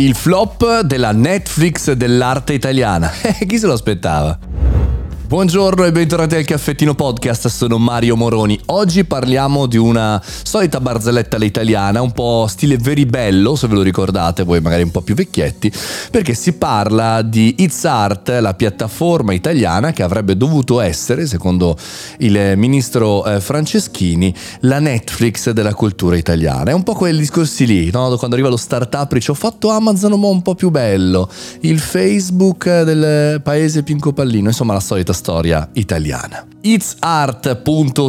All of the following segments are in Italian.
Il flop della Netflix dell'arte italiana. Chi se lo aspettava? Buongiorno e bentornati al Caffettino Podcast, sono Mario Moroni. Oggi parliamo di una solita barzelletta all'italiana, un po' stile very bello, se ve lo ricordate, voi magari un po' più vecchietti, perché si parla di It's Art, la piattaforma italiana che avrebbe dovuto essere, secondo il ministro eh, Franceschini, la Netflix della cultura italiana. È un po' quei discorsi lì, no? quando arriva lo startup dice ho fatto Amazon ma un po' più bello, il Facebook del paese Pinco Pallino, insomma la solita storia italiana. Itsart.tv,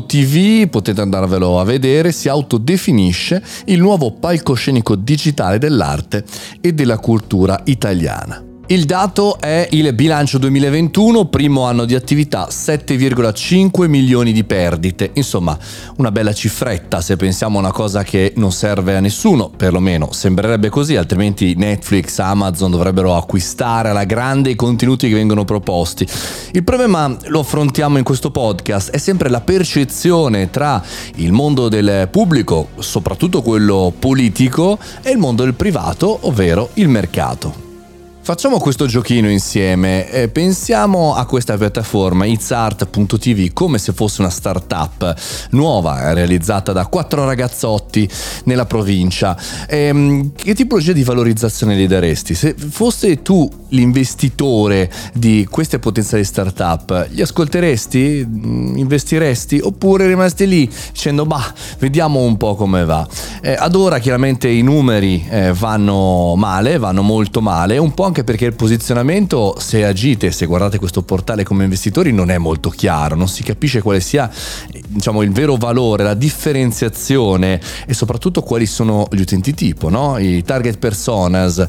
potete andarvelo a vedere, si autodefinisce il nuovo palcoscenico digitale dell'arte e della cultura italiana. Il dato è il bilancio 2021, primo anno di attività, 7,5 milioni di perdite. Insomma, una bella cifretta se pensiamo a una cosa che non serve a nessuno, perlomeno sembrerebbe così, altrimenti Netflix, Amazon dovrebbero acquistare alla grande i contenuti che vengono proposti. Il problema, lo affrontiamo in questo podcast, è sempre la percezione tra il mondo del pubblico, soprattutto quello politico, e il mondo del privato, ovvero il mercato. Facciamo questo giochino insieme, eh, pensiamo a questa piattaforma itsart.tv come se fosse una startup nuova, realizzata da quattro ragazzotti nella provincia. Eh, che tipologia di valorizzazione gli daresti? Se fosse tu l'investitore di queste potenziali startup, gli ascolteresti? Mm, investiresti? Oppure rimasti lì dicendo bah, vediamo un po' come va? Eh, ad ora chiaramente i numeri eh, vanno male, vanno molto male, un po' anche perché il posizionamento, se agite, se guardate questo portale come investitori, non è molto chiaro, non si capisce quale sia diciamo, il vero valore, la differenziazione e soprattutto quali sono gli utenti tipo, no? i target personas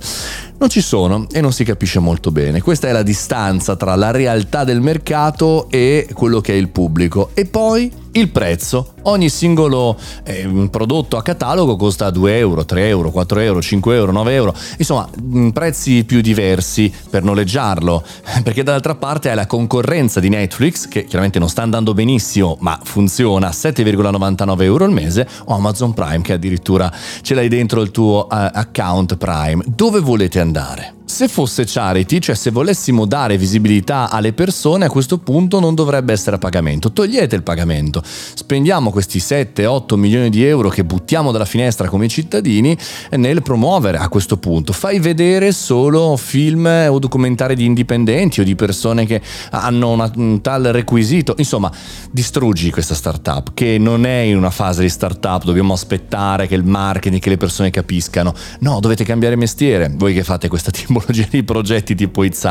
non ci sono e non si capisce molto bene. Questa è la distanza tra la realtà del mercato e quello che è il pubblico. E poi il prezzo. Ogni singolo eh, prodotto a catalogo costa 2 euro, 3 euro, 4 euro, 5 euro, 9 euro, insomma mm, prezzi più diversi per noleggiarlo, perché dall'altra parte hai la concorrenza di Netflix che chiaramente non sta andando benissimo ma funziona a 7,99 euro al mese o Amazon Prime che addirittura ce l'hai dentro il tuo uh, account Prime. Dove volete andare? andare. Se fosse charity, cioè se volessimo dare visibilità alle persone, a questo punto non dovrebbe essere a pagamento. Togliete il pagamento, spendiamo questi 7-8 milioni di euro che buttiamo dalla finestra come cittadini nel promuovere a questo punto. Fai vedere solo film o documentari di indipendenti o di persone che hanno una, un tal requisito. Insomma, distruggi questa startup che non è in una fase di startup, dobbiamo aspettare che il marketing, che le persone capiscano. No, dovete cambiare mestiere. Voi che fate questa tipo tipologia di progetti tipo It's.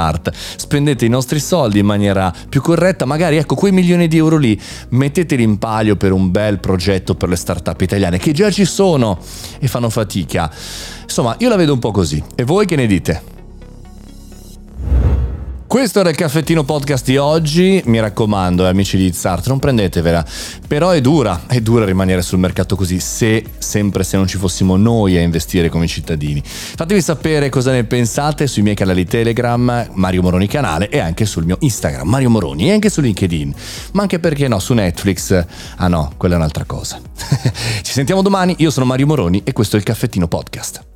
Spendete i nostri soldi in maniera più corretta, magari ecco quei milioni di euro lì, metteteli in palio per un bel progetto per le start-up italiane che già ci sono e fanno fatica. Insomma, io la vedo un po' così. E voi che ne dite? Questo era il caffettino podcast di oggi, mi raccomando, eh, amici di Zart, non prendetevela, però è dura, è dura rimanere sul mercato così, se sempre se non ci fossimo noi a investire come cittadini. Fatemi sapere cosa ne pensate sui miei canali Telegram, Mario Moroni canale e anche sul mio Instagram, Mario Moroni, e anche su LinkedIn, ma anche perché no, su Netflix, ah no, quella è un'altra cosa. ci sentiamo domani, io sono Mario Moroni e questo è il caffettino podcast.